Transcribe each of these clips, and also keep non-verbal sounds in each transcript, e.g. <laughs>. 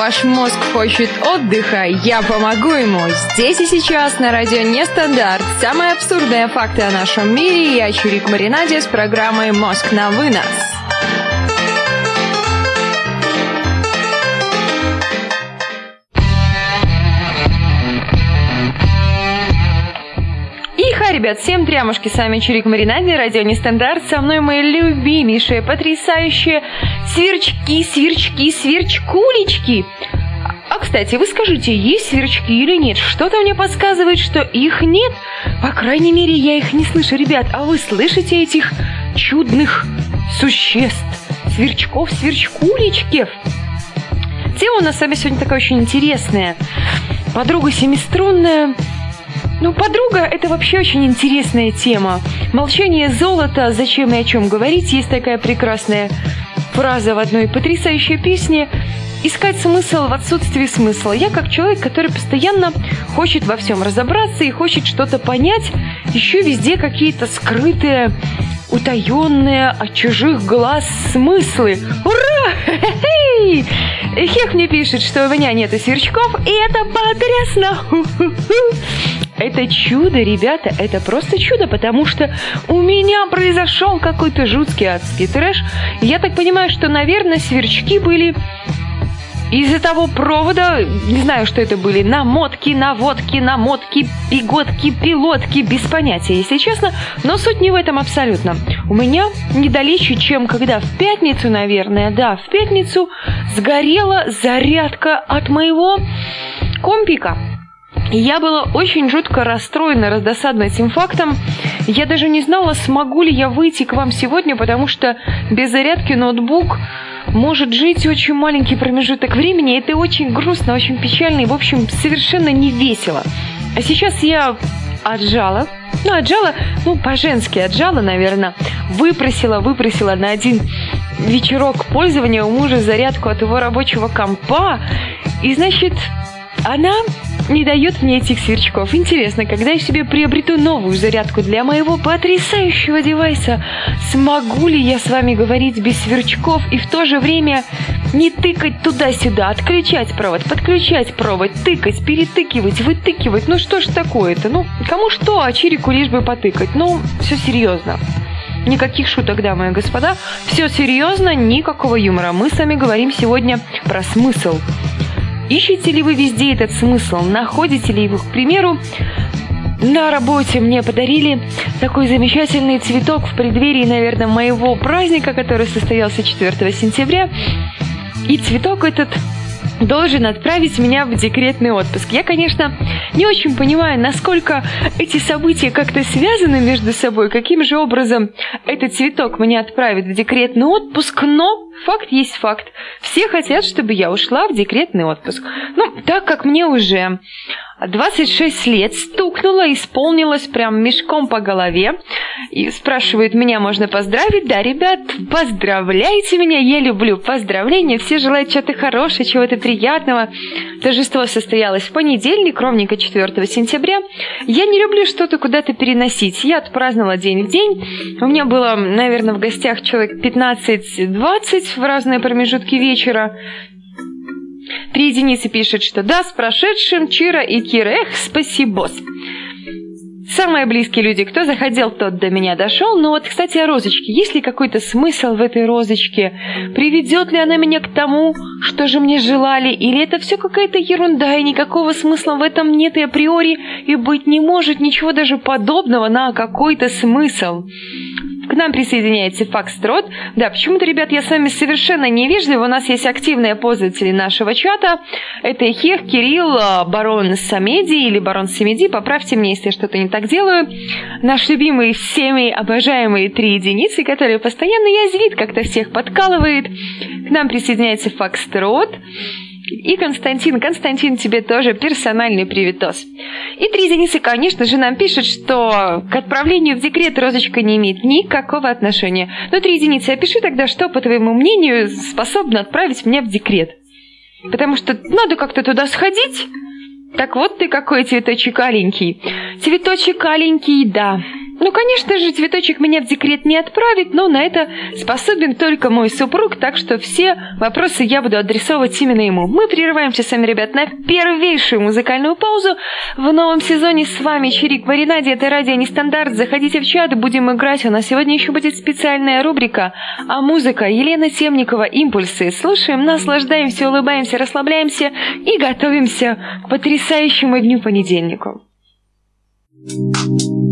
Ваш мозг хочет отдыха, я помогу ему. Здесь и сейчас на радио Нестандарт. Самые абсурдные факты о нашем мире. Я Чурик Маринаде с программой «Мозг на вынос». ребят, всем трямушки, с вами Чурик Маринаде, радио Нестандарт, со мной мои любимейшие, потрясающие сверчки, сверчки, сверчкулечки. А, кстати, вы скажите, есть сверчки или нет? Что-то мне подсказывает, что их нет. По крайней мере, я их не слышу. Ребят, а вы слышите этих чудных существ? Сверчков, сверчкулечков? Тема у нас с вами сегодня такая очень интересная. Подруга семиструнная, ну, подруга – это вообще очень интересная тема. Молчание золота, зачем и о чем говорить, есть такая прекрасная фраза в одной потрясающей песне искать смысл в отсутствии смысла. Я как человек, который постоянно хочет во всем разобраться и хочет что-то понять, ищу везде какие-то скрытые, утаенные от чужих глаз смыслы. Ура! Хех мне пишет, что у меня нету сверчков, и это потрясно! Это чудо, ребята, это просто чудо, потому что у меня произошел какой-то жуткий адский трэш. Я так понимаю, что, наверное, сверчки были из-за того провода, не знаю, что это были, намотки, наводки, намотки, пиготки, пилотки, без понятия, если честно, но суть не в этом абсолютно. У меня недалече, чем когда в пятницу, наверное, да, в пятницу сгорела зарядка от моего компика. Я была очень жутко расстроена, раздосадна этим фактом. Я даже не знала, смогу ли я выйти к вам сегодня, потому что без зарядки ноутбук может жить очень маленький промежуток времени. Это очень грустно, очень печально и, в общем, совершенно не весело. А сейчас я отжала, ну, отжала, ну, по-женски отжала, наверное, выпросила, выпросила на один вечерок пользования у мужа зарядку от его рабочего компа. И, значит, она не дает мне этих сверчков. Интересно, когда я себе приобрету новую зарядку для моего потрясающего девайса, смогу ли я с вами говорить без сверчков и в то же время не тыкать туда-сюда, отключать провод, подключать провод, тыкать, перетыкивать, вытыкивать. Ну что ж такое-то? Ну, кому что, а Чирику лишь бы потыкать. Ну, все серьезно. Никаких шуток, дамы и господа. Все серьезно, никакого юмора. Мы с вами говорим сегодня про смысл. Ищете ли вы везде этот смысл? Находите ли его, к примеру, на работе мне подарили такой замечательный цветок в преддверии, наверное, моего праздника, который состоялся 4 сентября. И цветок этот должен отправить меня в декретный отпуск. Я, конечно, не очень понимаю, насколько эти события как-то связаны между собой, каким же образом этот цветок меня отправит в декретный отпуск, но факт есть факт. Все хотят, чтобы я ушла в декретный отпуск. Ну, так как мне уже 26 лет стукнуло, исполнилось прям мешком по голове. И спрашивают, меня можно поздравить? Да, ребят, поздравляйте меня, я люблю поздравления. Все желают чего-то хорошего, чего-то приятного. Торжество состоялось в понедельник, ровненько 4 сентября. Я не люблю что-то куда-то переносить. Я отпраздновала день в день. У меня было, наверное, в гостях человек 15-20 в разные промежутки вечера. Три единицы пишет, что да, с прошедшим, Чира и Кира. Эх, спасибо. Самые близкие люди, кто заходил, тот до меня дошел. Но вот, кстати, о розочке. Есть ли какой-то смысл в этой розочке? Приведет ли она меня к тому, что же мне желали? Или это все какая-то ерунда, и никакого смысла в этом нет и априори, и быть не может ничего даже подобного на какой-то смысл? К нам присоединяется Фокстрот. Да, почему-то, ребят, я с вами совершенно невежлива. У нас есть активные пользователи нашего чата. Это Хех, Кирилл, Барон Самеди или Барон Самеди. Поправьте меня, если я что-то не так делаю. Наш любимый всеми обожаемый три единицы, который постоянно язвит, как-то всех подкалывает. К нам присоединяется Фокстрот. И Константин, Константин, тебе тоже персональный приветос. И три единицы, конечно же, нам пишут, что к отправлению в декрет розочка не имеет никакого отношения. Но три единицы, опиши тогда, что, по твоему мнению, способно отправить меня в декрет. Потому что надо как-то туда сходить. Так вот ты какой цветочек аленький. Цветочек аленький, да. Ну, конечно же, цветочек меня в декрет не отправит, но на это способен только мой супруг, так что все вопросы я буду адресовывать именно ему. Мы прерываемся с вами, ребят, на первейшую музыкальную паузу. В новом сезоне с вами Чирик Маринаде, это радио Нестандарт. Заходите в чат, будем играть. У нас сегодня еще будет специальная рубрика а музыка Елена Темникова «Импульсы». Слушаем, наслаждаемся, улыбаемся, расслабляемся и готовимся к потрясающему дню понедельнику. Thank you.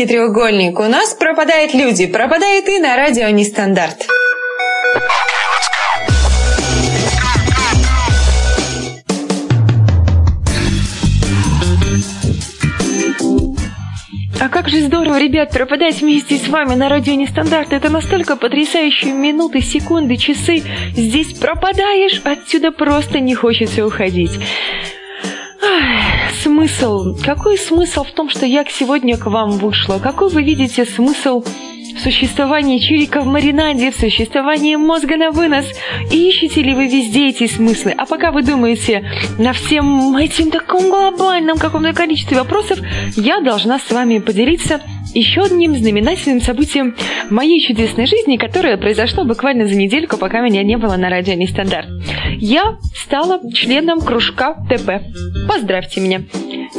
Бермудский треугольник. У нас пропадают люди. Пропадает и на радио Нестандарт. А как же здорово, ребят, пропадать вместе с вами на радио Нестандарт. Это настолько потрясающие минуты, секунды, часы. Здесь пропадаешь, отсюда просто не хочется уходить смысл? Какой смысл в том, что я сегодня к вам вышла? Какой вы видите смысл в существовании чирика в маринаде, в существовании мозга на вынос? И ищете ли вы везде эти смыслы? А пока вы думаете на всем этим таком глобальном каком-то количестве вопросов, я должна с вами поделиться еще одним знаменательным событием моей чудесной жизни, которое произошло буквально за недельку, пока меня не было на радио Нестандарт. Я стала членом кружка ТП. Поздравьте меня.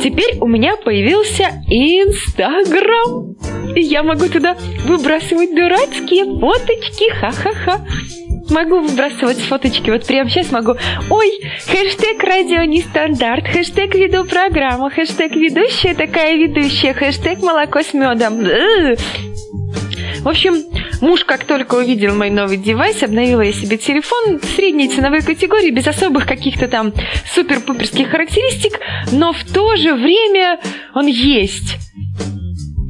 Теперь у меня появился Инстаграм. И я могу туда выбрасывать дурацкие фоточки. Ха-ха-ха могу выбрасывать фоточки. Вот прямо сейчас могу. Ой, хэштег радио нестандарт, хэштег веду программу, хэштег ведущая такая ведущая, хэштег молоко с медом. В общем, муж, как только увидел мой новый девайс, обновила я себе телефон средней ценовой категории, без особых каких-то там супер-пуперских характеристик, но в то же время он есть.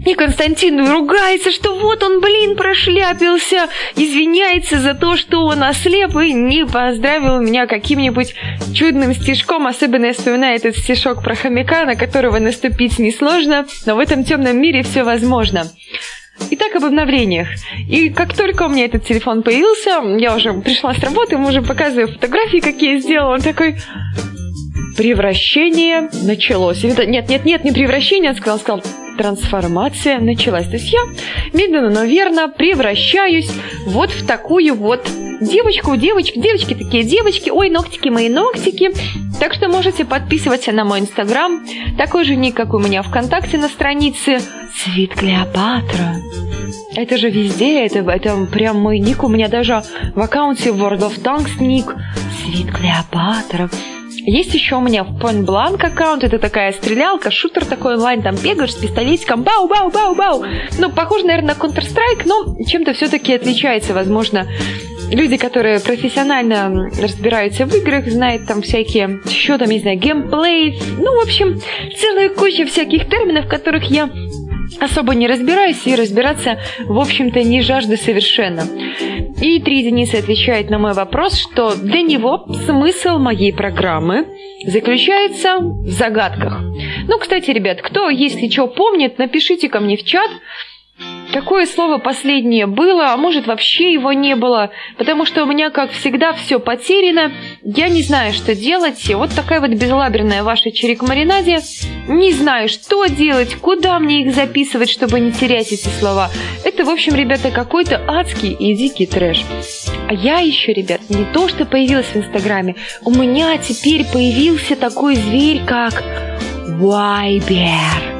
И Константин ругается, что вот он, блин, прошляпился, извиняется за то, что он ослеп и не поздравил меня каким-нибудь чудным стишком. Особенно я вспоминаю этот стишок про хомяка, на которого наступить несложно, но в этом темном мире все возможно. Итак, об обновлениях. И как только у меня этот телефон появился, я уже пришла с работы, ему уже показываю фотографии, какие я сделала. Он такой, превращение началось. Нет, нет, нет, не превращение, сказал, сказал, трансформация началась. То есть я медленно, но верно превращаюсь вот в такую вот девочку, девочки, девочки такие девочки, ой, ногтики мои ногтики. Так что можете подписываться на мой инстаграм, такой же ник, как у меня ВКонтакте на странице Свит Клеопатра. Это же везде, это, это прям мой ник, у меня даже в аккаунте World of Tanks ник Свит Клеопатра. Есть еще у меня в Point Blank аккаунт, это такая стрелялка, шутер такой онлайн, там бегаешь с пистолетиком, бау-бау-бау-бау. Ну, похоже, наверное, на Counter-Strike, но чем-то все-таки отличается, возможно. Люди, которые профессионально разбираются в играх, знают там всякие, еще там, не знаю, геймплей, ну, в общем, целая куча всяких терминов, которых я особо не разбираюсь и разбираться, в общем-то, не жажду совершенно. И три единицы отвечает на мой вопрос, что для него смысл моей программы заключается в загадках. Ну, кстати, ребят, кто, если что, помнит, напишите ко мне в чат, Какое слово последнее было, а может вообще его не было, потому что у меня, как всегда, все потеряно, я не знаю, что делать, вот такая вот безлаберная ваша чирик-маринаде, не знаю, что делать, куда мне их записывать, чтобы не терять эти слова. Это, в общем, ребята, какой-то адский и дикий трэш. А я еще, ребят, не то, что появилась в Инстаграме, у меня теперь появился такой зверь, как Вайбер.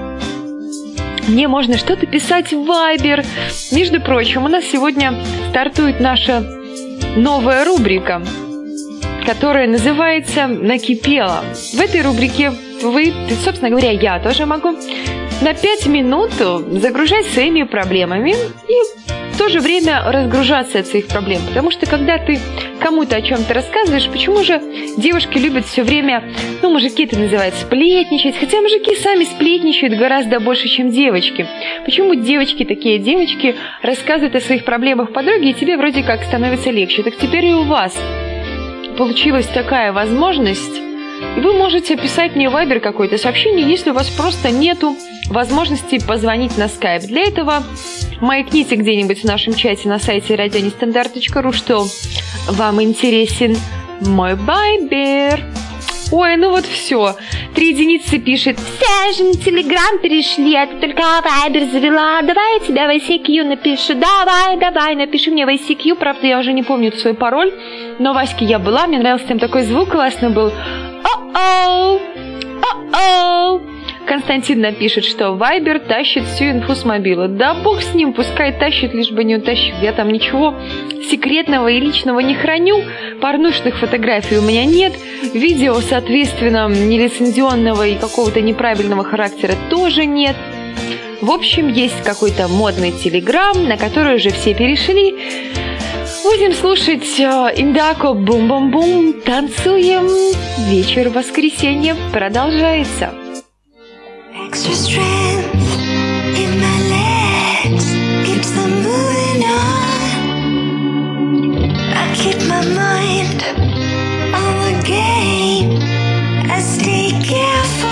Мне можно что-то писать в Viber. Между прочим, у нас сегодня стартует наша новая рубрика, которая называется «Накипело». В этой рубрике вы, собственно говоря, я тоже могу на 5 минут загружать своими проблемами и в то же время разгружаться от своих проблем. Потому что когда ты кому-то о чем-то рассказываешь, почему же девушки любят все время, ну, мужики это называют сплетничать, хотя мужики сами сплетничают гораздо больше, чем девочки. Почему девочки, такие девочки, рассказывают о своих проблемах подруге, и тебе вроде как становится легче. Так теперь и у вас получилась такая возможность вы можете писать мне в Viber какое-то сообщение, если у вас просто нету возможности позвонить на Skype. Для этого маякните где-нибудь в нашем чате на сайте радионестандарт.ру, что вам интересен мой Viber. Ой, ну вот все. Три единицы пишет. Все же на Телеграм перешли, а ты только Вайбер завела. Давай я тебя в ICQ напишу. Давай, давай, напиши мне в ICQ. Правда, я уже не помню свой пароль. Но Ваське я была, мне нравился там такой звук классный был. О-оу! О-оу! Константин напишет, что Вайбер тащит всю инфу с мобила. Да бог с ним, пускай тащит, лишь бы не утащил. Я там ничего секретного и личного не храню. Порнушных фотографий у меня нет. Видео, соответственно, нелицензионного и какого-то неправильного характера тоже нет. В общем, есть какой-то модный телеграм, на который уже все перешли. Будем слушать э, Индако Бум-Бум-Бум. Танцуем. Вечер воскресенья продолжается. Strength in my legs keeps moving on. I keep my mind on the game. I stay careful.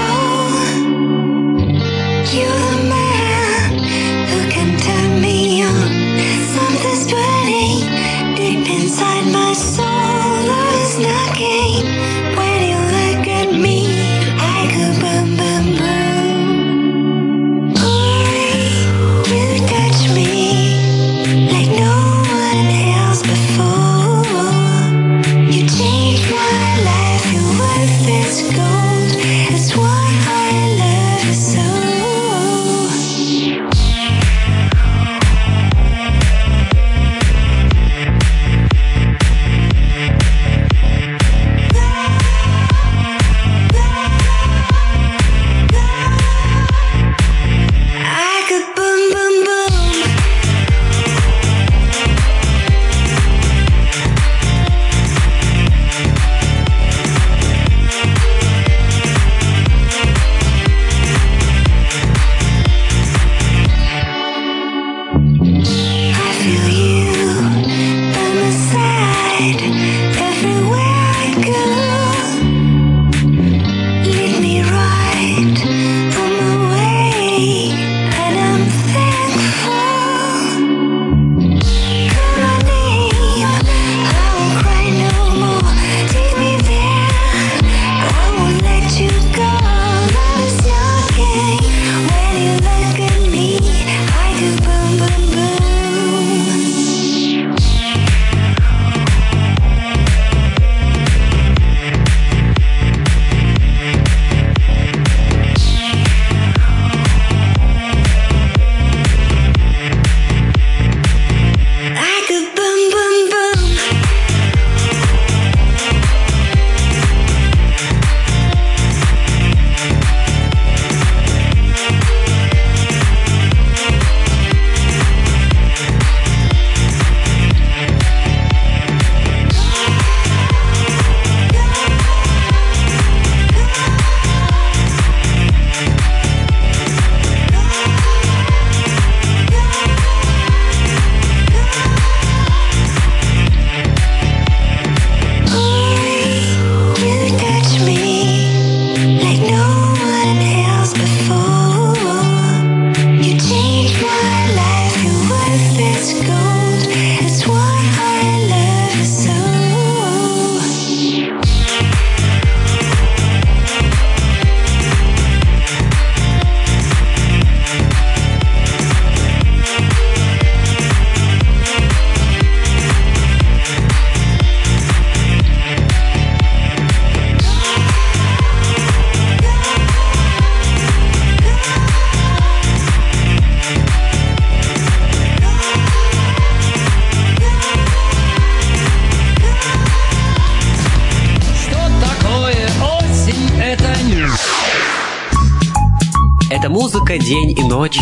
Музыка день и ночь.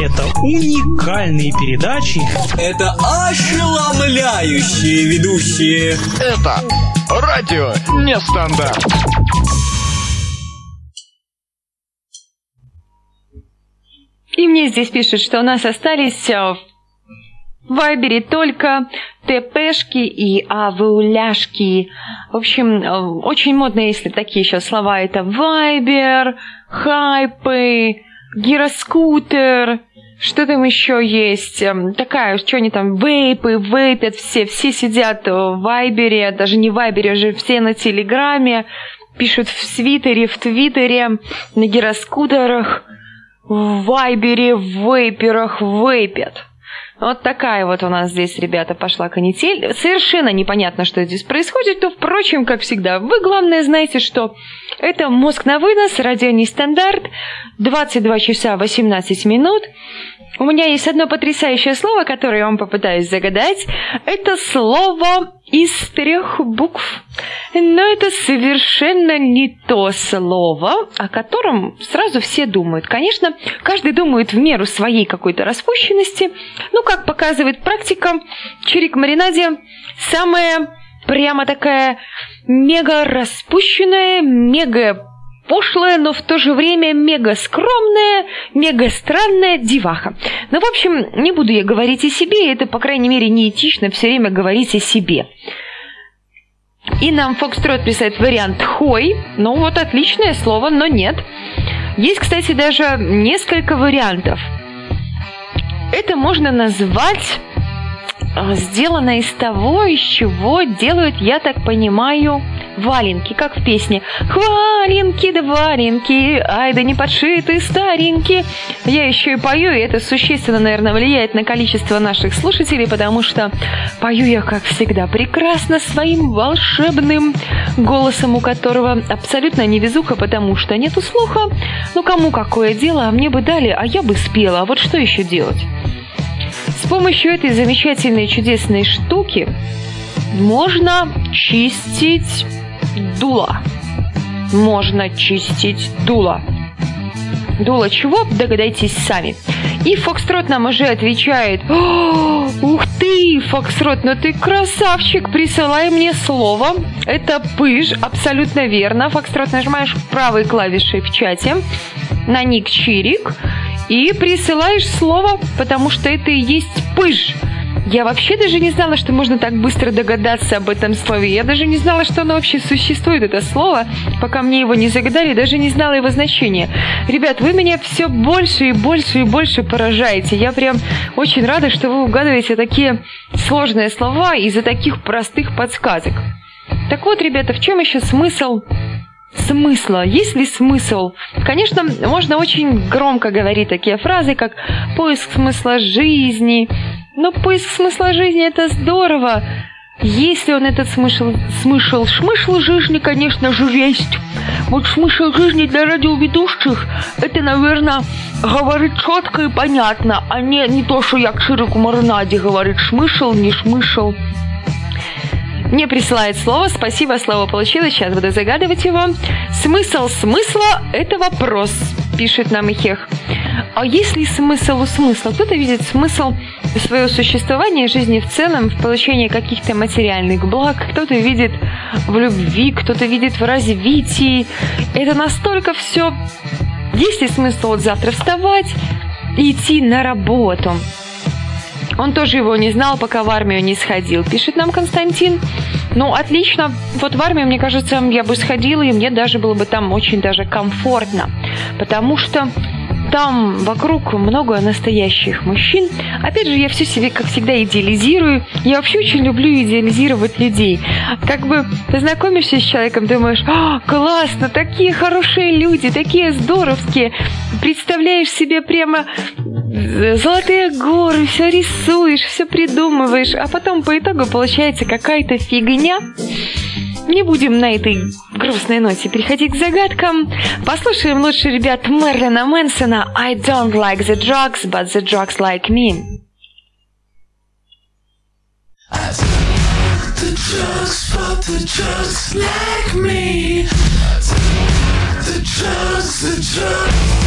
Это уникальные передачи. Это ошеломляющие ведущие. Это радио нестандарт. И мне здесь пишут, что у нас остались э, в Вайбере только ТПшки и авуляшки. В общем, э, очень модно, если такие еще слова. Это Вайбер, хайпы, гироскутер, что там еще есть? Эм, такая, что они там, вейпы, вейпят все, все сидят в Вайбере, даже не в Вайбере, уже все на Телеграме, пишут в Свитере, в Твиттере, на гироскутерах, в Вайбере, в вейперах вейпят. Вот такая вот у нас здесь, ребята, пошла канитель. Совершенно непонятно, что здесь происходит, но, впрочем, как всегда, вы, главное, знаете, что это «Мозг на вынос», радио «Нестандарт», 22 часа 18 минут. У меня есть одно потрясающее слово, которое я вам попытаюсь загадать. Это слово из трех букв. Но это совершенно не то слово, о котором сразу все думают. Конечно, каждый думает в меру своей какой-то распущенности. Ну, как показывает практика, чирик маринаде самая прямо такая мега распущенная, мега пошлая, но в то же время мега скромная, мега странная деваха. Ну, в общем, не буду я говорить о себе, это, по крайней мере, неэтично все время говорить о себе. И нам Фокстрот писает вариант «хой». Ну вот отличное слово, но нет. Есть, кстати, даже несколько вариантов. Это можно назвать а, сделано из того, из чего делают, я так понимаю, валенки, как в песне. Хваленки да валенки, ай да не подшиты старенькие. Я еще и пою, и это существенно, наверное, влияет на количество наших слушателей, потому что пою я, как всегда, прекрасно своим волшебным голосом, у которого абсолютно невезуха, потому что нету слуха. Ну, кому какое дело, а мне бы дали, а я бы спела. А вот что еще делать? С помощью этой замечательной чудесной штуки можно чистить дуло. Можно чистить дуло. Дуло чего? Догадайтесь сами. И Фокстрот нам уже отвечает, ух ты, Фокстрот, ну ты красавчик, присылай мне слово. Это пыж, абсолютно верно. Фокстрот нажимаешь правой клавишей в чате на ник Чирик и присылаешь слово, потому что это и есть пыж. Я вообще даже не знала, что можно так быстро догадаться об этом слове. Я даже не знала, что оно вообще существует, это слово, пока мне его не загадали, даже не знала его значения. Ребят, вы меня все больше и больше и больше поражаете. Я прям очень рада, что вы угадываете такие сложные слова из-за таких простых подсказок. Так вот, ребята, в чем еще смысл смысла? Есть ли смысл? Конечно, можно очень громко говорить такие фразы, как поиск смысла жизни. Но поиск смысла жизни это здорово. Если он этот смысл, смысл, смысл жизни, конечно же, есть. Вот смысл жизни для радиоведущих, это, наверное, говорит четко и понятно, а не, не то, что я к широку маринаде говорит, смысл, не смысл. Мне присылает слово. Спасибо, слово получилось. Сейчас буду загадывать его. Смысл смысла – это вопрос, пишет нам Ихех. А есть ли смысл у смысла? Кто-то видит смысл своего существования, жизни в целом, в получении каких-то материальных благ, кто-то видит в любви, кто-то видит в развитии. Это настолько все... Есть ли смысл вот завтра вставать и идти на работу? Он тоже его не знал, пока в армию не сходил, пишет нам Константин. Ну, отлично. Вот в армию, мне кажется, я бы сходила, и мне даже было бы там очень даже комфортно. Потому что там вокруг много настоящих мужчин. Опять же, я все себе, как всегда, идеализирую. Я вообще очень люблю идеализировать людей. Как бы познакомишься с человеком, думаешь, а, классно, такие хорошие люди, такие здоровские. Представляешь себе прямо золотые горы, все рисуешь, все придумываешь, а потом по итогу получается какая-то фигня. Не будем на этой грустной ноте переходить к загадкам. Послушаем лучше ребят Мерлина Мэнсона «I don't like the drugs, but the drugs like me». The drugs, but the drugs like me. The drugs, the drugs.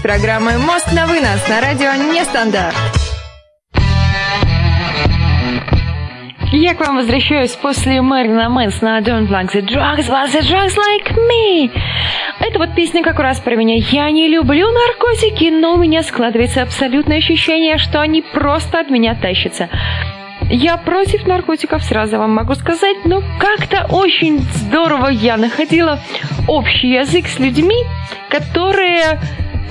С программой «Мост на вынос» на радио «Нестандарт». Я к вам возвращаюсь после Мэрина Мэнсона «Don't like the drugs, but the drugs like me». Это вот песня как раз про меня. Я не люблю наркотики, но у меня складывается абсолютное ощущение, что они просто от меня тащатся. Я против наркотиков, сразу вам могу сказать, но как-то очень здорово я находила общий язык с людьми, которые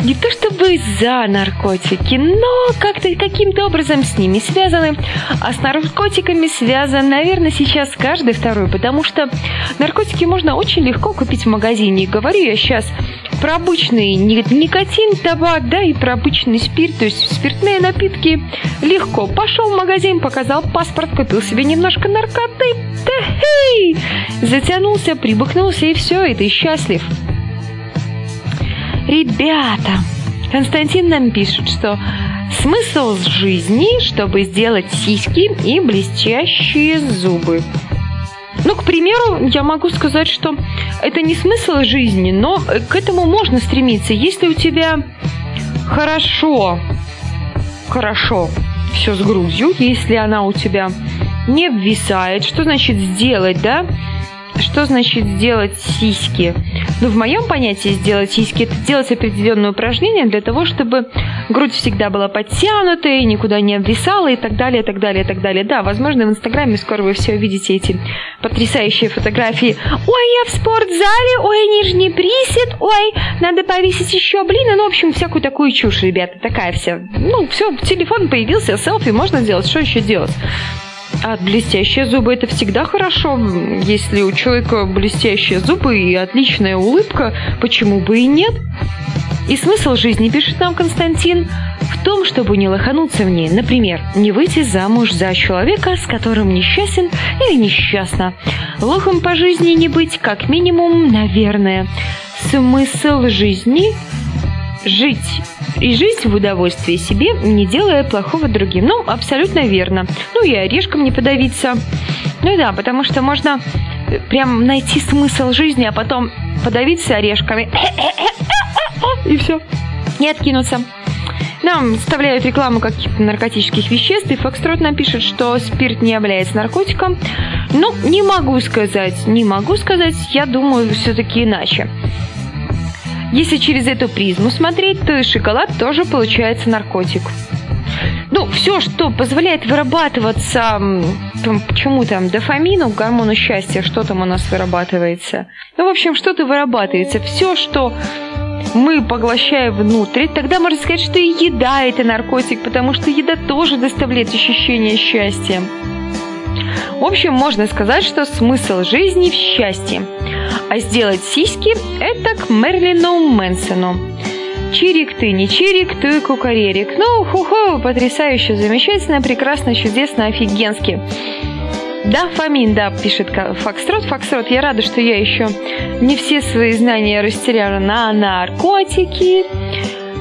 не то чтобы за наркотики, но как-то каким-то образом с ними связаны. А с наркотиками связан, наверное, сейчас каждый второй, потому что наркотики можно очень легко купить в магазине. Говорю я сейчас про обычный никотин, табак, да, и про обычный спирт, то есть спиртные напитки. Легко. Пошел в магазин, показал паспорт, купил себе немножко наркоты, да хей! Затянулся, прибухнулся и все, и ты счастлив. Ребята, Константин нам пишет, что смысл жизни, чтобы сделать сиськи и блестящие зубы. Ну, к примеру, я могу сказать, что это не смысл жизни, но к этому можно стремиться. Если у тебя хорошо хорошо все с грудью, если она у тебя не обвисает. Что значит сделать, да? Что значит сделать сиськи? Ну, в моем понятии сделать сиськи – это делать определенное упражнение для того, чтобы грудь всегда была подтянутая, никуда не обвисала и так далее, и так далее, и так далее. Да, возможно, в Инстаграме скоро вы все увидите эти потрясающие фотографии. Ой, я в спортзале, ой, нижний присед, ой, надо повесить еще блин. Ну, в общем, всякую такую чушь, ребята, такая вся. Ну, все, телефон появился, селфи можно сделать, что еще делать? А блестящие зубы это всегда хорошо. Если у человека блестящие зубы и отличная улыбка, почему бы и нет? И смысл жизни, пишет нам Константин, в том, чтобы не лохануться в ней. Например, не выйти замуж за человека, с которым несчастен или несчастна. Лохом по жизни не быть, как минимум, наверное. Смысл жизни жить и жить в удовольствии себе, не делая плохого другим. Ну, абсолютно верно. Ну и орешком не подавиться. Ну да, потому что можно прям найти смысл жизни, а потом подавиться орешками. И все. Не откинуться. Нам вставляют рекламу каких-то наркотических веществ, и Фокстрот нам пишет, что спирт не является наркотиком. Ну, не могу сказать, не могу сказать, я думаю все-таки иначе. Если через эту призму смотреть, то и шоколад тоже получается наркотик. Ну, все, что позволяет вырабатываться, почему там, дофамину, гормону счастья, что там у нас вырабатывается. Ну, в общем, что-то вырабатывается. Все, что мы поглощаем внутрь, тогда можно сказать, что и еда это наркотик, потому что еда тоже доставляет ощущение счастья. В общем, можно сказать, что смысл жизни в счастье. А сделать сиськи – это к Мерлину Мэнсону. Чирик ты, не чирик, ты кукарерик. Ну, ху-ху, потрясающе, замечательно, прекрасно, чудесно, офигенски. Да, Фомин, да, пишет Фокстрот. Фокстрот, я рада, что я еще не все свои знания растеряла на наркотики.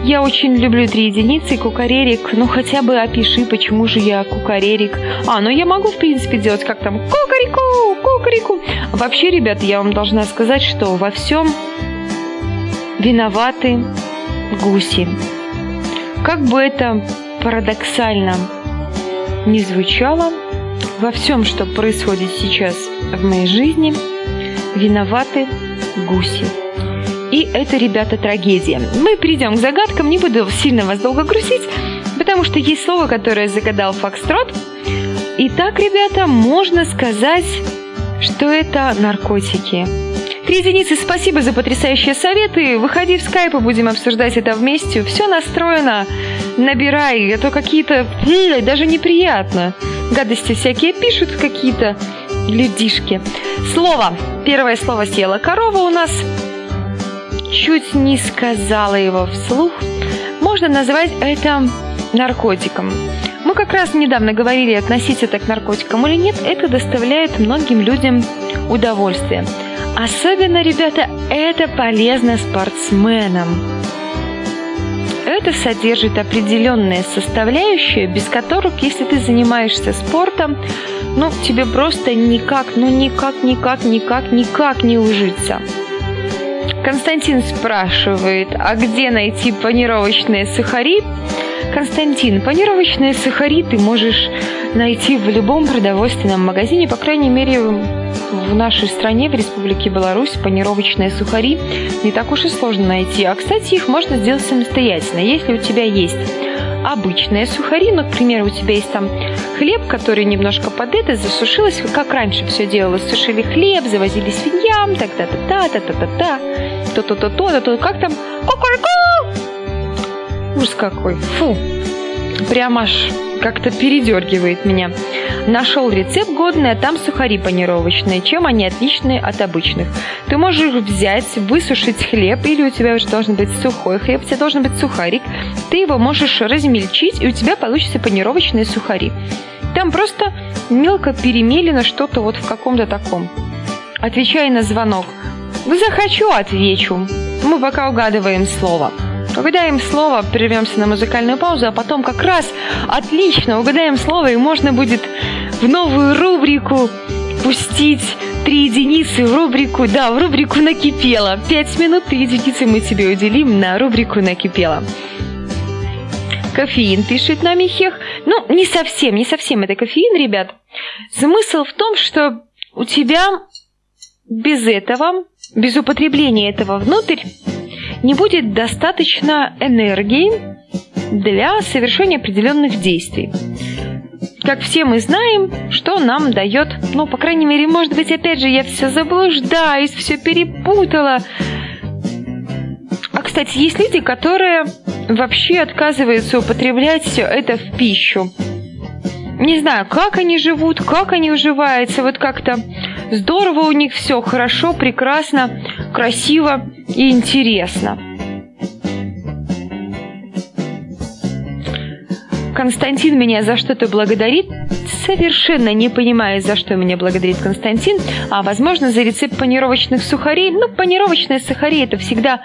Я очень люблю три единицы, кукарерик. Ну, хотя бы опиши, почему же я кукарерик. А, ну я могу, в принципе, делать как там кукарику, кукарику. Вообще, ребята, я вам должна сказать, что во всем виноваты гуси. Как бы это парадоксально не звучало, во всем, что происходит сейчас в моей жизни, виноваты гуси. И это, ребята, трагедия. Мы перейдем к загадкам, не буду сильно вас долго грузить, потому что есть слово, которое загадал Фокстрот. Итак, ребята, можно сказать, что это наркотики. Три единицы, спасибо за потрясающие советы. Выходи в скайп и будем обсуждать это вместе. Все настроено. Набирай, а то какие-то... Даже неприятно. Гадости всякие пишут какие-то людишки. Слово. Первое слово съела корова у нас чуть не сказала его вслух, можно назвать это наркотиком. Мы как раз недавно говорили, относить это к наркотикам или нет, это доставляет многим людям удовольствие. Особенно, ребята, это полезно спортсменам. Это содержит определенные составляющие, без которых, если ты занимаешься спортом, ну, тебе просто никак, ну, никак, никак, никак, никак не ужиться. Константин спрашивает, а где найти панировочные сухари? Константин, панировочные сухари ты можешь найти в любом продовольственном магазине, по крайней мере, в нашей стране, в Республике Беларусь, панировочные сухари не так уж и сложно найти. А, кстати, их можно сделать самостоятельно, если у тебя есть обычные сухари, ну, к примеру, у тебя есть там хлеб, который немножко под это засушилось, как раньше все делалось, сушили хлеб, завозили свиньям, так-та-та-та, та-та-та-та, то-то-то-то, как там, кукареку! Ужас какой, фу, прям аж как-то передергивает меня. Нашел рецепт годный, а там сухари панировочные. Чем они отличные от обычных? Ты можешь взять, высушить хлеб, или у тебя уже должен быть сухой хлеб, у тебя должен быть сухарик. Ты его можешь размельчить, и у тебя получится панировочные сухари. Там просто мелко перемелено что-то вот в каком-то таком. Отвечай на звонок. Захочу, отвечу. Мы пока угадываем слово. Угадаем слово, прервемся на музыкальную паузу, а потом как раз отлично угадаем слово, и можно будет в новую рубрику пустить три единицы в рубрику, да, в рубрику «Накипело». Пять минут, три единицы мы тебе уделим на рубрику «Накипело». кофеин, пишет нам Михех. Ну, не совсем, не совсем это кофеин, ребят. Смысл в том, что у тебя без этого, без употребления этого внутрь, не будет достаточно энергии для совершения определенных действий. Как все мы знаем, что нам дает, ну, по крайней мере, может быть, опять же, я все заблуждаюсь, все перепутала. А, кстати, есть люди, которые вообще отказываются употреблять все это в пищу. Не знаю, как они живут, как они уживаются, вот как-то здорово у них все, хорошо, прекрасно, красиво и интересно. Константин меня за что-то благодарит. Совершенно не понимаю, за что меня благодарит Константин. А, возможно, за рецепт панировочных сухарей. Ну, панировочные сухари – это всегда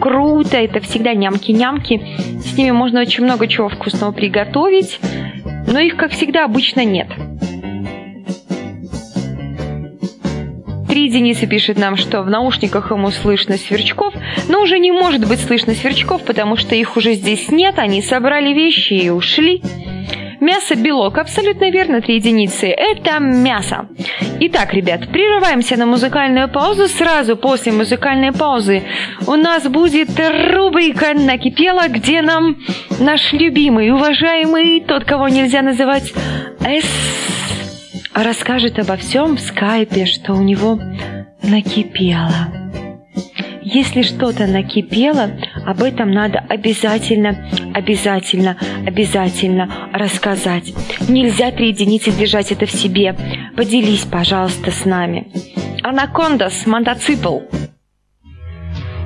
круто, это всегда нямки-нямки. С ними можно очень много чего вкусного приготовить. Но их, как всегда, обычно нет. Три Дениса пишет нам, что в наушниках ему слышно сверчков, но уже не может быть слышно сверчков, потому что их уже здесь нет, они собрали вещи и ушли. Мясо, белок, абсолютно верно, три единицы. Это мясо. Итак, ребят, прерываемся на музыкальную паузу. Сразу после музыкальной паузы у нас будет рубрика «Накипела», где нам наш любимый, уважаемый, тот, кого нельзя называть С расскажет обо всем в скайпе, что у него накипело. Если что-то накипело, об этом надо обязательно, обязательно, обязательно рассказать. Нельзя три единицы держать это в себе. Поделись, пожалуйста, с нами. Анакондас, мотоцикл.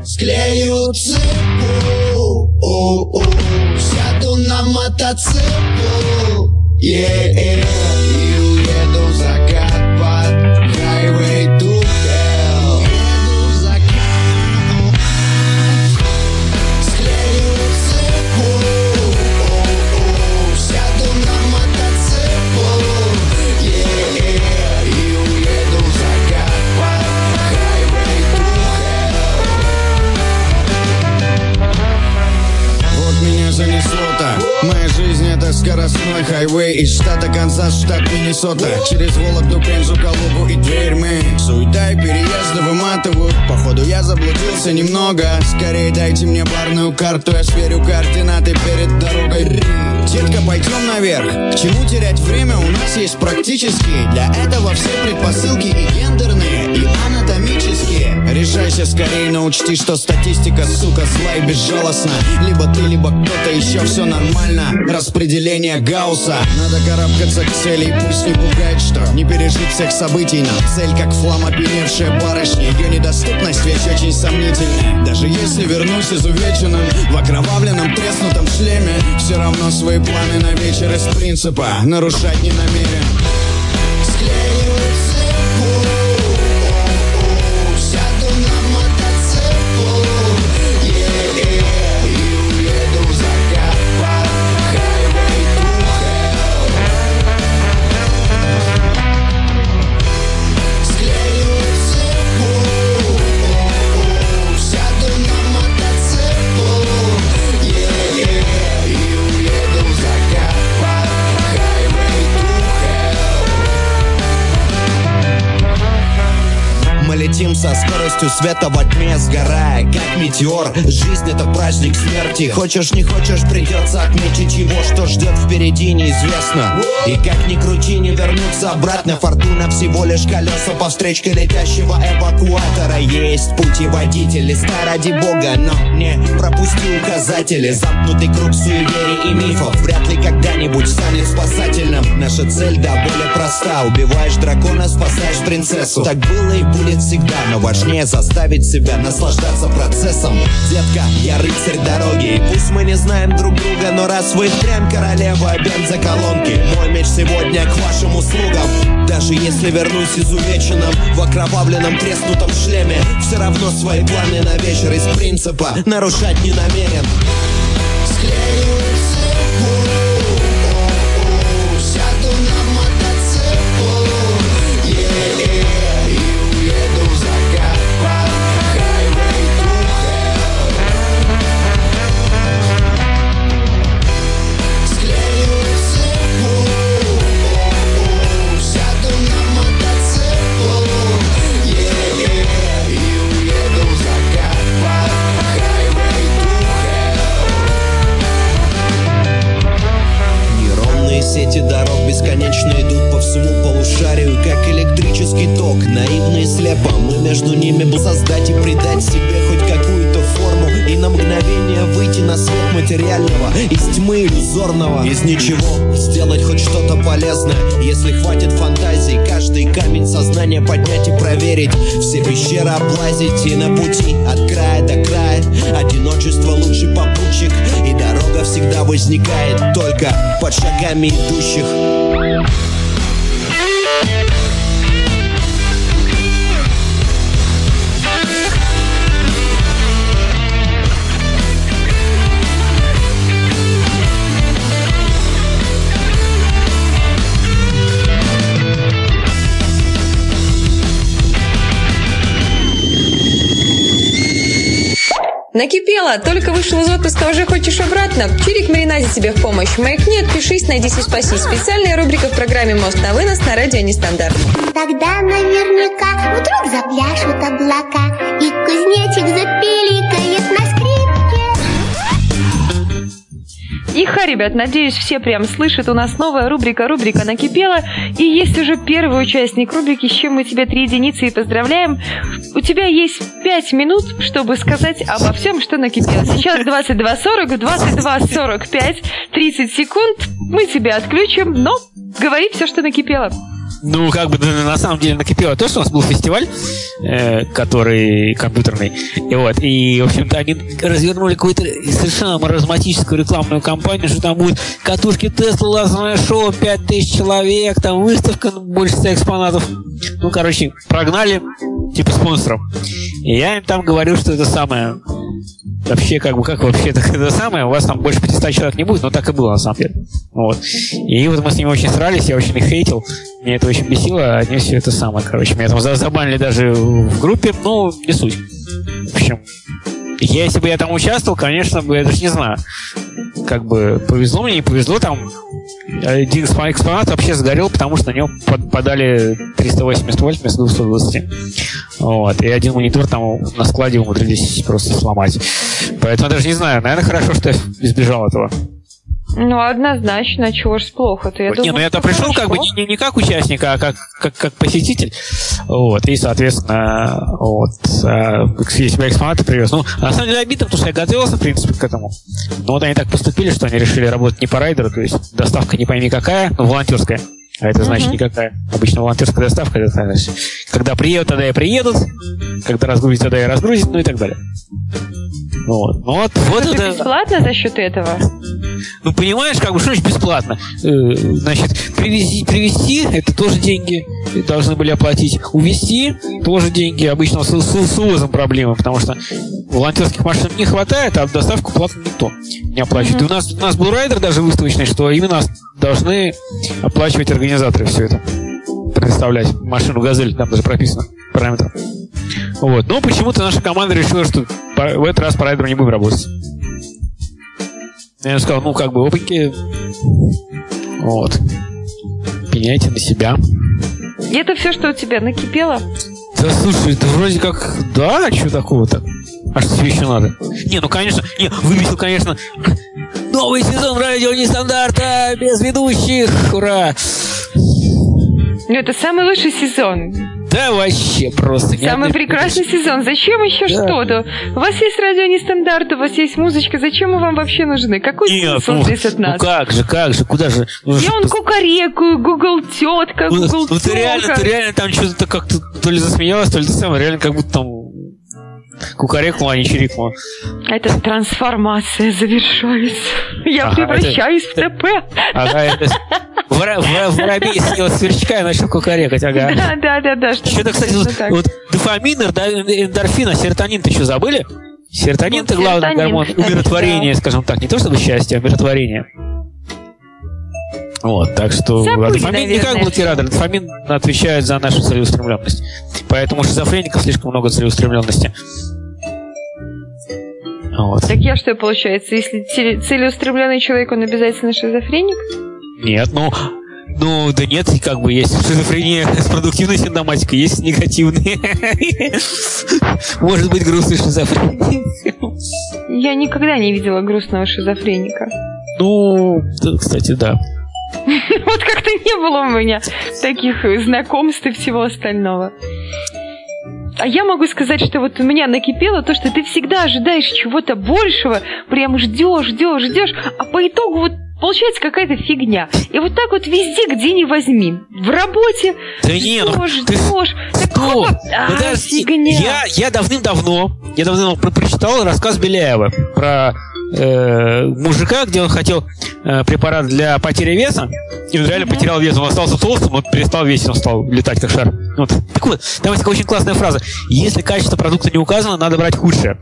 Склею цепу, сяду на мотоцикл, yeah, скоростной хайвей Из штата Канзас, штат Миннесота. Через Вологду, Пензу, Калугу и Дверьмы Суета и переезды выматывают Походу я заблудился немного. Скорее дайте мне барную карту Я сверю координаты перед дорогой. Детка, пойдем наверх. К чему терять время? У нас есть практические Для этого все предпосылки и гендерные, Решайся скорее, но учти, что статистика, сука, зла и безжалостна. Либо ты, либо кто-то еще, все нормально. Распределение Гаусса. Надо карабкаться к цели, пусть не пугает, что Не пережить всех событий, но цель как флам опьяневшая барышня. Ее недоступность вещь очень сомнительная. Даже если вернусь изувеченным В окровавленном треснутом шлеме Все равно свои планы на вечер из принципа Нарушать не намерен со скоростью света во тьме Сгорая, как метеор. Жизнь это праздник смерти. Хочешь не хочешь, придется отметить его Что ждет впереди неизвестно. И как ни крути, не вернуться обратно. Фортуна всего лишь колеса по встречке летящего эвакуатора. Есть пути водитель, листа ради бога Но не пропусти указатели. Замкнутый круг суеверий и мифов Вряд ли когда-нибудь станет спасательным. Наша цель да более проста. Убиваешь дракона, спасаешь принцессу. Так было и будет всегда но важнее заставить себя наслаждаться процессом. Детка, я рыцарь дороги. И пусть мы не знаем друг друга Но раз вы прям королева бензоколонки Мой меч сегодня к вашим услугам. Даже если вернусь изувеченным В окровавленном треснутом шлеме Все равно свои планы на вечер из принципа Нарушать не намерен. Склею ток, наивно и слепо. Мы между ними бы создать и придать себе хоть какую-то форму. И на мгновение выйти на свет материального. Из тьмы иллюзорного. Из ничего. Сделать хоть что-то полезное. Если хватит фантазии, каждый камень сознания поднять и проверить. Все пещеры облазить и на пути от края до края. Одиночество лучший попутчик. И дорога всегда возникает только под шагами идущих Накипело! Только вышел из отпуска, уже хочешь обратно? Чирик Маринаде тебе в помощь. Маякни, отпишись, найдись и спаси. Специальная рубрика в программе «Мост на вынос» на радио «Нестандарт». Тогда наверняка вдруг запляшут облака, И кузнечик запиликает Иха, ребят, надеюсь, все прям слышат. У нас новая рубрика, рубрика накипела. И есть уже первый участник рубрики, с чем мы тебе три единицы и поздравляем. У тебя есть пять минут, чтобы сказать обо всем, что накипело. Сейчас 22.40, 22.45, 30 секунд. Мы тебя отключим, но говори все, что накипело. Ну, как бы на самом деле накипело то, что у нас был фестиваль, э, который компьютерный. И вот, и, в общем-то, они развернули какую-то совершенно маразматическую рекламную кампанию, что там будет катушки Тесла, лазерное шоу, 5000 человек, там выставка, ну, больше 100 экспонатов. Ну, короче, прогнали типа спонсоров. И я им там говорю, что это самое... Вообще, как бы, как вообще так это самое, у вас там больше 500 человек не будет, но так и было, на самом деле. Вот. И вот мы с ними очень старались, я очень их хейтил, меня это очень бесило, а они все это самое, короче, меня там за- забанили даже в группе, ну, не суть. В общем, если бы я там участвовал, конечно бы, я даже не знаю, как бы повезло мне, не повезло, там один экспо- экспонат вообще сгорел, потому что на него под- подали 380 вольт вместо 220. Вот. И один монитор там на складе умудрились просто сломать. Поэтому даже не знаю. Наверное, хорошо, что я избежал этого. Ну, однозначно, чего ж плохо-то. Я не, думаю, ну я-то пришел как бы хорошо. не, не как участник, а как, как, как посетитель. Вот. И, соответственно, вот. а, Я себя экспонаты привез. Ну, на самом деле обидно, потому что я готовился, в принципе, к этому. Но вот они так поступили, что они решили работать не по райдеру, то есть доставка не пойми какая, но волонтерская. А это значит Мгм. никакая. Обычно волонтерская доставка, это значит, когда приедут, тогда и приедут, когда разгрузят, тогда и разгрузят, ну и так далее. Вот. Ну вот, вот Это это... бесплатно за счет этого? Ну, понимаешь, как бы, что значит бесплатно? Э, значит, привези, привезти, это тоже деньги должны были оплатить. Увезти, тоже деньги. Обычно с, с, с увозом проблемы, потому что волонтерских машин не хватает, а доставку платно никто не оплачивает. И у нас, у нас был райдер даже выставочный, что именно должны оплачивать организаторы все это. Предоставлять машину «Газель», там даже прописано параметр. Вот. Но почему-то наша команда решила, что в этот раз по райдеру не будем работать. Я сказал, ну, как бы, опаньки. Вот. Пеняйте на себя. И это все, что у тебя накипело? Да слушай, это вроде как, да, что такого-то? А что тебе еще надо? Не, ну, конечно, не, выбесил, конечно, новый сезон радио нестандарта, без ведущих, ура! Ну, это самый лучший сезон. Да вообще просто. Самый прекрасный сезон. Зачем еще Да. что-то? У вас есть радио нестандарт, у вас есть музычка. Зачем мы вам вообще нужны? Какой Нет, смысл ну, здесь от ну нас? как же, как же, куда же? Ну, Я он кукарекую, Google тетка, ну, Google ну, ты реально, ты реально там что-то как-то то ли засмеялась, то ли ты сам реально как будто там кукарекнула, а не чирикнула. Эта трансформация завершается. Я Ага, превращаюсь в ТП. Ага, это... вора- вора- Воробей съел сверчка и начал кукарекать, ага. Да, да, да, да. что-то кстати, вот, вот дофамин, эндор- эндорфин, а серотонин-то еще забыли? Серотонин это главный серотонин, гормон кстати, умиротворения, скажем так. Не то чтобы счастье, а умиротворение. Вот, так что Забыли, а дофамин не как наверное. блокиратор, дофамин отвечает за нашу целеустремленность. Поэтому у шизофреников слишком много целеустремленности. Вот. Так я что, получается, если целеустремленный человек, он обязательно шизофреник? Нет, ну, ну, да нет, как бы есть шизофрения с продуктивной синдоматикой, есть негативные. <laughs> Может быть, грустный шизофреник. Я никогда не видела грустного шизофреника. Ну, кстати, да. <laughs> Вот как-то не было у меня таких знакомств и всего остального. А я могу сказать, что вот у меня накипело то, что ты всегда ожидаешь чего-то большего, прям ждешь, ждешь, ждешь, а по итогу вот получается какая-то фигня. И вот так вот везде, где не возьми. В работе Да не, ну, ждешь, ты- ждешь. Так Кто? хоп, а, Подожди, фигня. я, я давным-давно, я давно про- прочитал рассказ Беляева про э, мужика, где он хотел э, препарат для потери веса, и он реально потерял вес, он остался толстым, он перестал весить, он стал летать как шар. Вот. Так вот, там есть такая очень классная фраза. Если качество продукта не указано, надо брать худшее.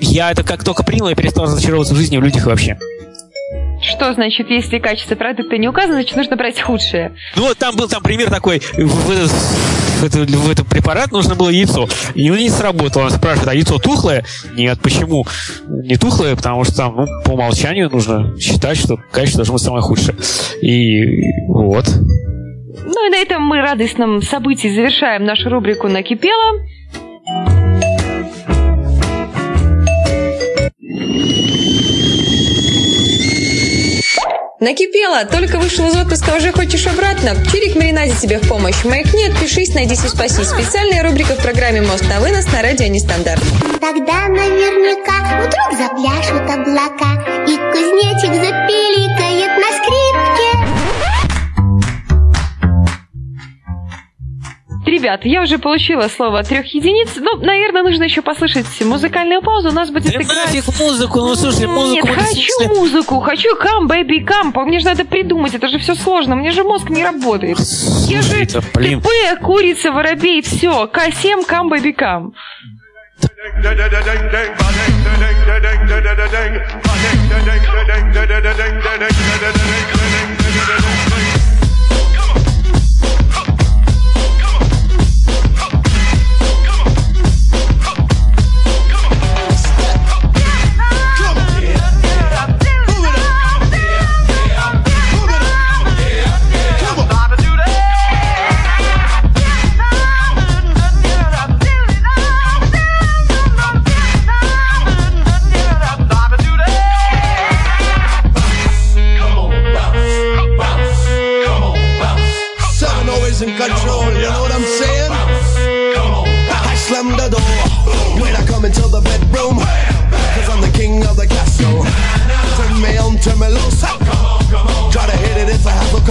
Я это как только принял, я перестал разочаровываться в жизни, в людях вообще. Что значит, если качество продукта не указано, значит нужно брать худшее? Ну вот там был там пример такой, в, этот, в этот- препарат нужно было яйцо. И он не сработало. Он спрашивает, а яйцо тухлое? Нет, почему? Не тухлое, потому что там, ну, по умолчанию нужно считать, что качество должно быть самое худшее. И вот. Ну и на этом мы радостном событии завершаем нашу рубрику «Накипело». Накипело, только вышел из отпуска, уже хочешь обратно? Чирик Маринаде тебе в помощь. Маякни, отпишись, найдись и спаси. Специальная рубрика в программе «Мост на вынос» на радио Нестандарт. Тогда наверняка вдруг запляшут облака И кузнечик запиликает на скрипке Ребят, я уже получила слово от трех единиц. Ну, наверное, нужно еще послушать музыкальную паузу. У нас будет Да играть... нафиг музыку, ну слушай, музыку... Нет, хочу слушали. музыку, хочу come, baby, come. Мне же надо придумать, это же все сложно, мне же мозг не работает. Я же Слушай, это, блин, ТП, курица, воробей, все. К7, come, baby, come.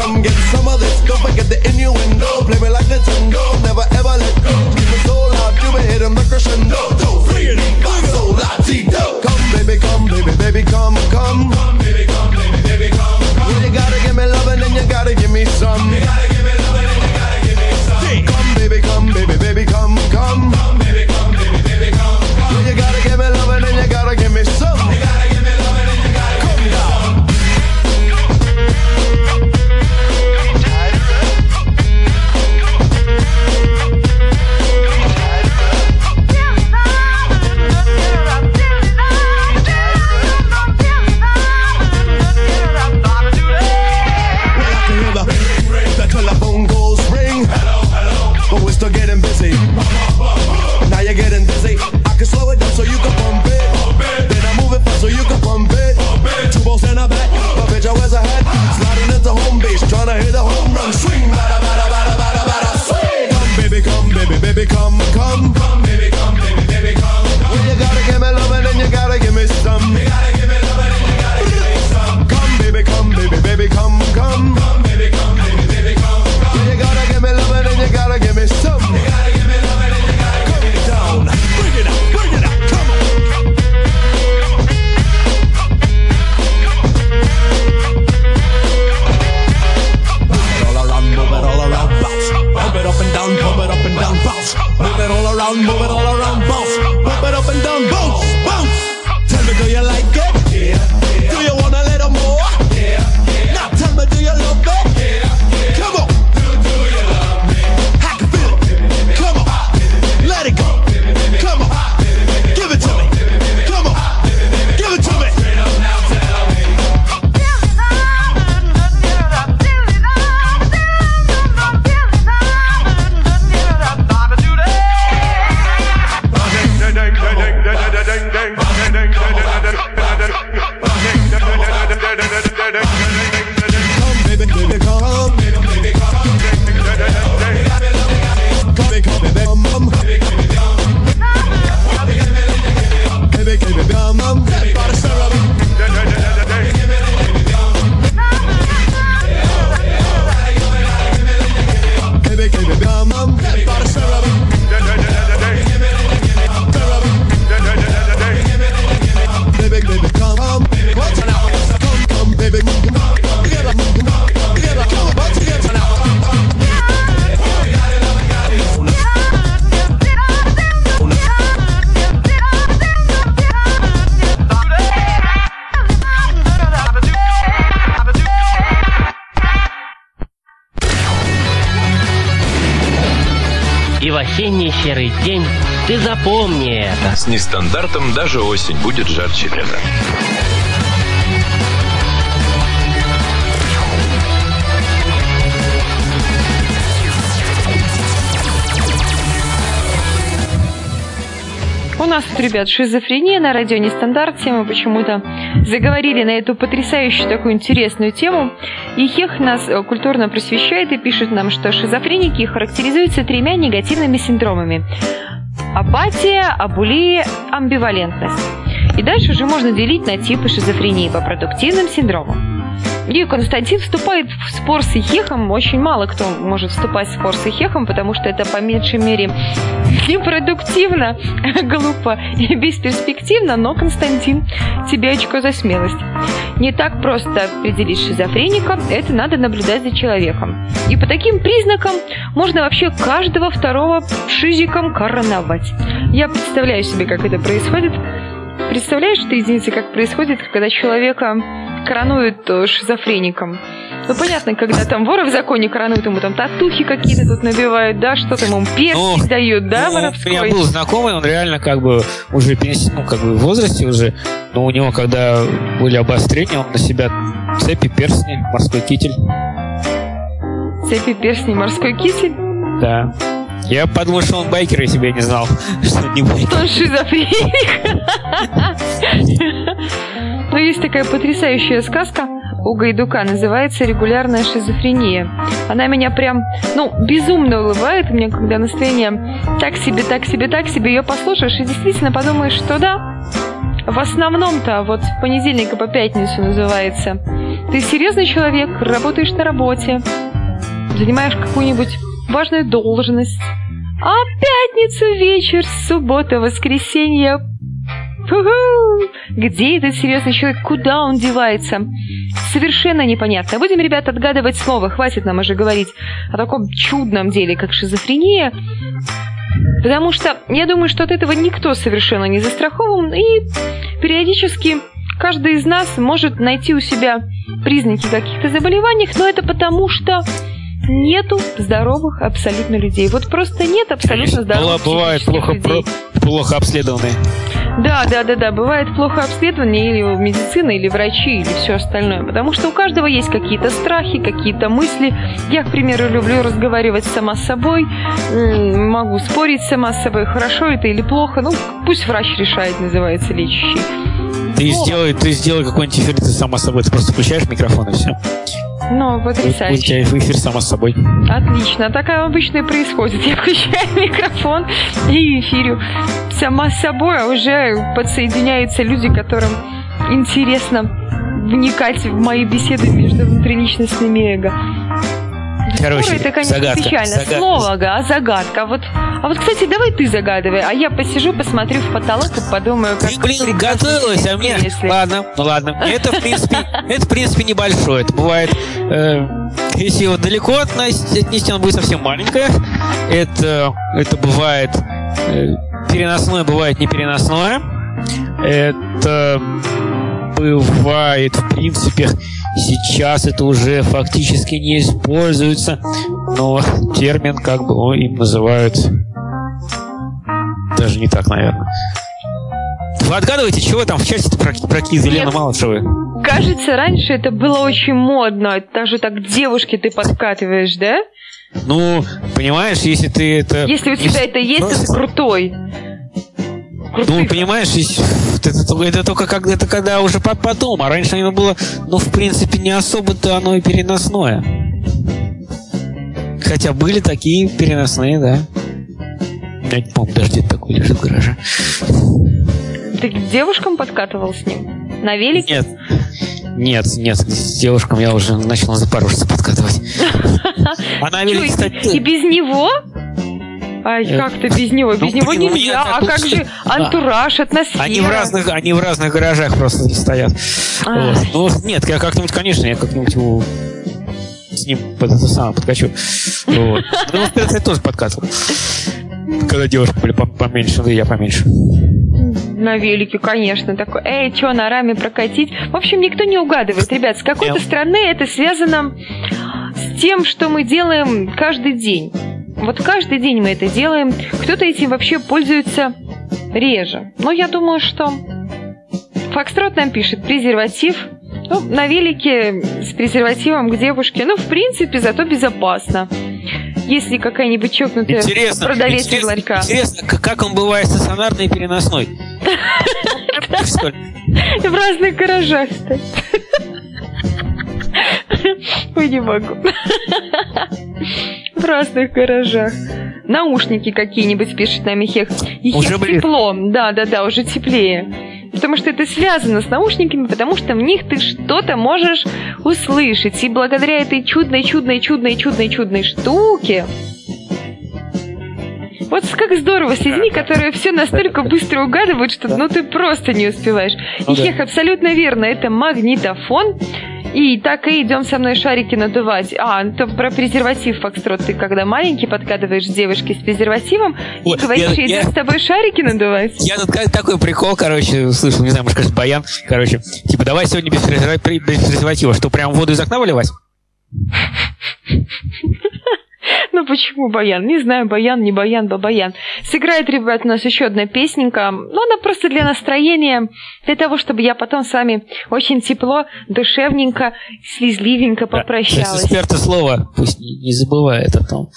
I have to come get some of this. Don't forget the innuendo. Play me like Nintendo. Never ever let go. Keep it so loud, you be hitting the crescendo. Two, three, five, so loud, Tito. Come, baby, come, baby, baby, come, come. Come, baby, come, baby, baby, come, come. You gotta give me love and then you gotta give me some. You gotta give me love and then you gotta give me some. Come, baby, come, baby, baby, come, come. Come, baby, come, baby, baby, come, come. You gotta give me love and then you gotta give me some. Осенний серый день, ты запомни это. С нестандартом даже осень будет жарче лета. Нас тут, ребят, шизофрения на радио Нестандарт. Все мы почему-то заговорили на эту потрясающую такую интересную тему. И Хех нас э, культурно просвещает и пишет нам, что шизофреники характеризуются тремя негативными синдромами. Апатия, абулия, амбивалентность. И дальше уже можно делить на типы шизофрении по продуктивным синдромам. И Константин вступает в спор с Ихехом. Очень мало кто может вступать в спор с Ихехом, потому что это по меньшей мере непродуктивно, <laughs> глупо и бесперспективно, но, Константин, тебе очко за смелость. Не так просто определить шизофреника, это надо наблюдать за человеком. И по таким признакам можно вообще каждого второго шизиком короновать. Я представляю себе, как это происходит. Представляешь ты, единицы, как происходит, когда человека коронуют э, шизофреником? Ну, понятно, когда там вора в законе коронуют, ему там татухи какие-то тут набивают, да, что-то ему перстень Ну, дают, да, Ну, у воровской? меня был знакомый, он реально как бы уже пенси- ну, как бы в возрасте уже, но у него, когда были обострения, он на себя цепи, перстни, морской китель. Цепи, перстни, морской кисель. Да. Я подумал, что он байкер, если бы я не знал, <laughs> что не байкер. Что он шизофреник. <laughs> Но есть такая потрясающая сказка у Гайдука, называется «Регулярная шизофрения». Она меня прям, ну, безумно улыбает. Мне, когда настроение так себе, так себе, так себе, ее послушаешь и действительно подумаешь, что да, в основном-то, вот с понедельника по пятницу называется, ты серьезный человек, работаешь на работе, занимаешь какую-нибудь важную должность, а пятницу вечер, суббота, воскресенье. Пу-ху! Где этот серьезный человек? Куда он девается? Совершенно непонятно. Будем, ребят, отгадывать слово. Хватит нам уже говорить о таком чудном деле, как шизофрения. Потому что я думаю, что от этого никто совершенно не застрахован. И периодически каждый из нас может найти у себя признаки каких-то заболеваний, но это потому что нету здоровых абсолютно людей. Вот просто нет абсолютно здоровых Быва- Бывает плохо, людей. про- плохо обследованные. Да, да, да, да. Бывает плохо обследование или медицина, или врачи, или все остальное. Потому что у каждого есть какие-то страхи, какие-то мысли. Я, к примеру, люблю разговаривать сама с собой. Могу спорить сама с собой, хорошо это или плохо. Ну, пусть врач решает, называется лечащий. Ты сделай, ты сделай какой-нибудь эфир ты сама собой. Ты просто включаешь микрофон и все. Ну, потрясающе. тебя эфир сама с собой. Отлично. Так обычно и происходит. <laughs> Я включаю микрофон и эфирю сама с собой, а уже подсоединяются люди, которым интересно вникать в мои беседы между внутриличностными эго. Короче, это, конечно, загадка, печально. загадка. Слово, а загадка. Вот, а вот, кстати, давай ты загадывай, а я посижу, посмотрю в потолок и подумаю, как... Ты, блин, готовилась, а мне... если- Ладно, ну ладно. Это, в принципе, это, в принципе, небольшое. Это бывает... э, если его далеко отнести, оно будет совсем маленькое. Это, это бывает э, переносное, бывает непереносное. Это бывает, в принципе, сейчас это уже фактически не используется, но термин как бы о, им называют даже не так, наверное. Вы отгадываете, чего там в чате про, про Киз Елену Нет. Малышевой? Кажется, раньше это было очень модно. Даже так к девушке ты подкатываешь, да? Ну, понимаешь, если ты это... Если у тебя это есть, то ты просто- крутой. Ну, понимаешь, это, это- это только когда, это когда уже по- потом, а раньше оно было, ну, в принципе, не особо-то оно и переносное. Хотя были такие переносные, да. Я не помню, даже где-то такой лежит в гараже. Ты к девушкам подкатывал с ним? На велике? Нет. Нет, нет, с девушкам я уже начал на запорожце подкатывать. <laughs> А на Чё, велике, и, кстати, и без него? Ай, Э, как ты без него? Без ну, него нельзя. А как же антураж, атмосфера? Они в разных, они в разных гаражах просто стоят. Вот. Ну, нет, я как-нибудь, конечно, я как-нибудь его с ним под это самое подкачу. Вот. Ну, в принципе, я тоже подкатывал. Когда девушки были пом- поменьше, да я поменьше. На велике, конечно, такой. Эй, что, на раме прокатить? В общем, никто не угадывает. Ребят, с какой-то стороны это связано с тем, что мы делаем каждый день. Вот каждый день мы это делаем. Кто-то этим вообще пользуется реже. Но я думаю, что Фокстрот нам пишет презерватив. Ну, на велике с презервативом к девушке. Ну, в принципе, зато безопасно. Если какая-нибудь чокнутая Интересно, продавец из интересно, ларька. интересно, как он бывает стационарный и переносной. В разных гаражах, кстати. Ой, не могу. В разных гаражах. Наушники какие-нибудь, пишет нам Ихех. Ихех Уже тепло. Да, да, да, уже теплее. Потому что это связано с наушниками, потому что в них ты что-то можешь услышать. И благодаря этой чудной, чудной, чудной, чудной, чудной штуке вот как здорово с людьми, которые все настолько быстро угадывают, что ну ты просто не успеваешь. Ну. Ихех абсолютно верно, это магнитофон. И так и идем со мной шарики надувать. А, то про презерватив, Фокстрот, ты когда маленький подкатываешь девушке с презервативом и Ой, говоришь, я- с тобой шарики надувать. Я тут такой прикол, короче, слышал, не знаю, может, кажется, баян. Короче, типа, давай сегодня без презерватива. Что, прям воду из окна выливать? <laughs> <laughs> Ну почему Баян? Не знаю, Баян, не Баян, Бабаян. Сыграет, ребят, у нас еще одна песенка. Ну, она просто для настроения, для того, чтобы я потом с вами очень тепло, душевненько, слезливенько попрощалась. эксперты слова пусть не, не забывает о том.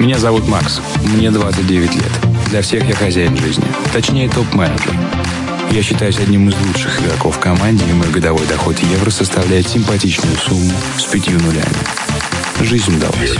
Меня зовут Макс. Мне 29 лет. Для всех я хозяин жизни. Точнее, топ-менеджер. Я считаюсь одним из лучших игроков в команде, и мой годовой доход евро составляет симпатичную сумму с пятью нулями. Жизнь удалась.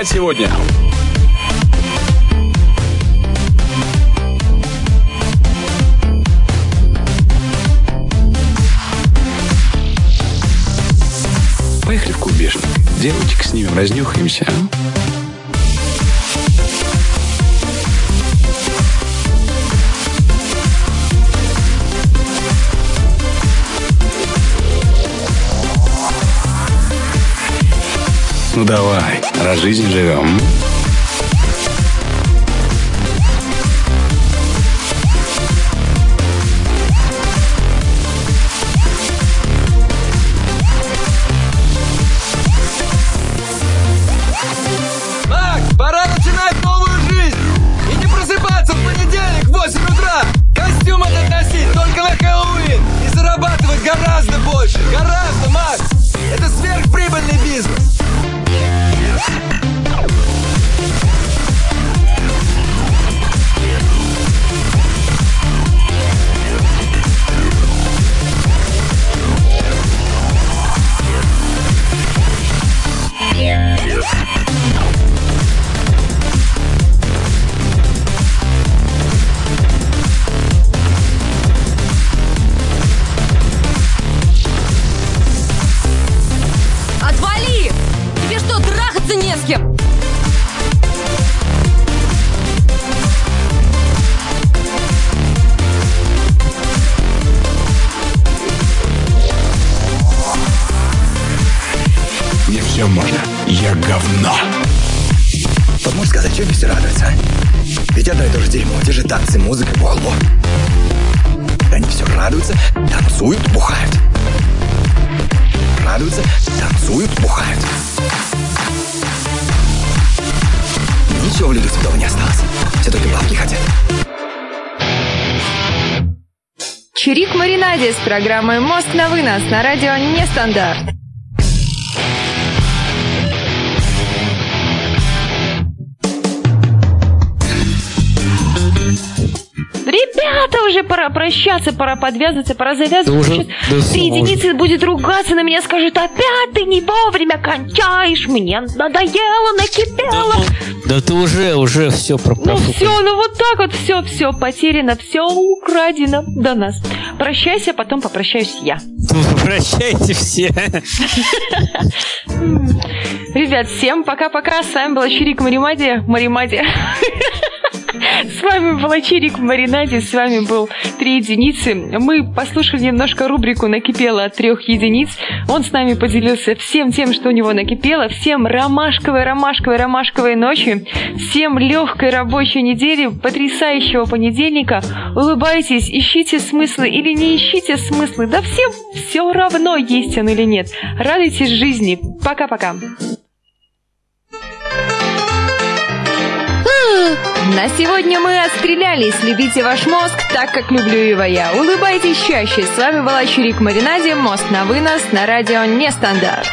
Спать сегодня? Поехали в клубешник. Девочек снимем, разнюхаемся, а? Ну давай, раз жизнь живем. Мне все можно. Я говно. Вот можешь сказать, что все радуются? Ведь одно и то же дерьмо, те же танцы, музыка, голову. Они все радуются, танцуют, бухают. Радуются, танцуют, бухают. Ничего в людях святого не осталось. Все только бабки хотят. Чирик Маринаде с программой «Мозг на вынос» на радио «Нестандарт». Уже пора прощаться, пора подвязываться, пора завязывать. Да уже- три единицы будет ругаться на меня, скажет, опять ты не вовремя кончаешь, мне надоело, накипело. Да ты уже, уже все про Ну все, ну вот так вот все, все потеряно, все украдено до нас. Прощайся, потом попрощаюсь я. <laughs> Прощайте все. Ребят, всем пока-пока. С вами была Чирик Маримади. Маримади. <laughs> С вами была Чирик в маринаде, с вами был Три единицы. Мы послушали немножко рубрику «Накипело от трех единиц». Он с нами поделился всем тем, что у него накипело. Всем ромашковой, ромашковой, ромашковой ночи. Всем легкой рабочей недели, потрясающего понедельника. Улыбайтесь, ищите смыслы или не ищите смыслы. Да всем все равно, есть он или нет. Радуйтесь жизни. Пока-пока. На сегодня мы отстрелялись. Любите ваш мозг так, как люблю его я. Улыбайтесь чаще. С вами была Чирик Маринаде. Мост на вынос на радио Нестандарт.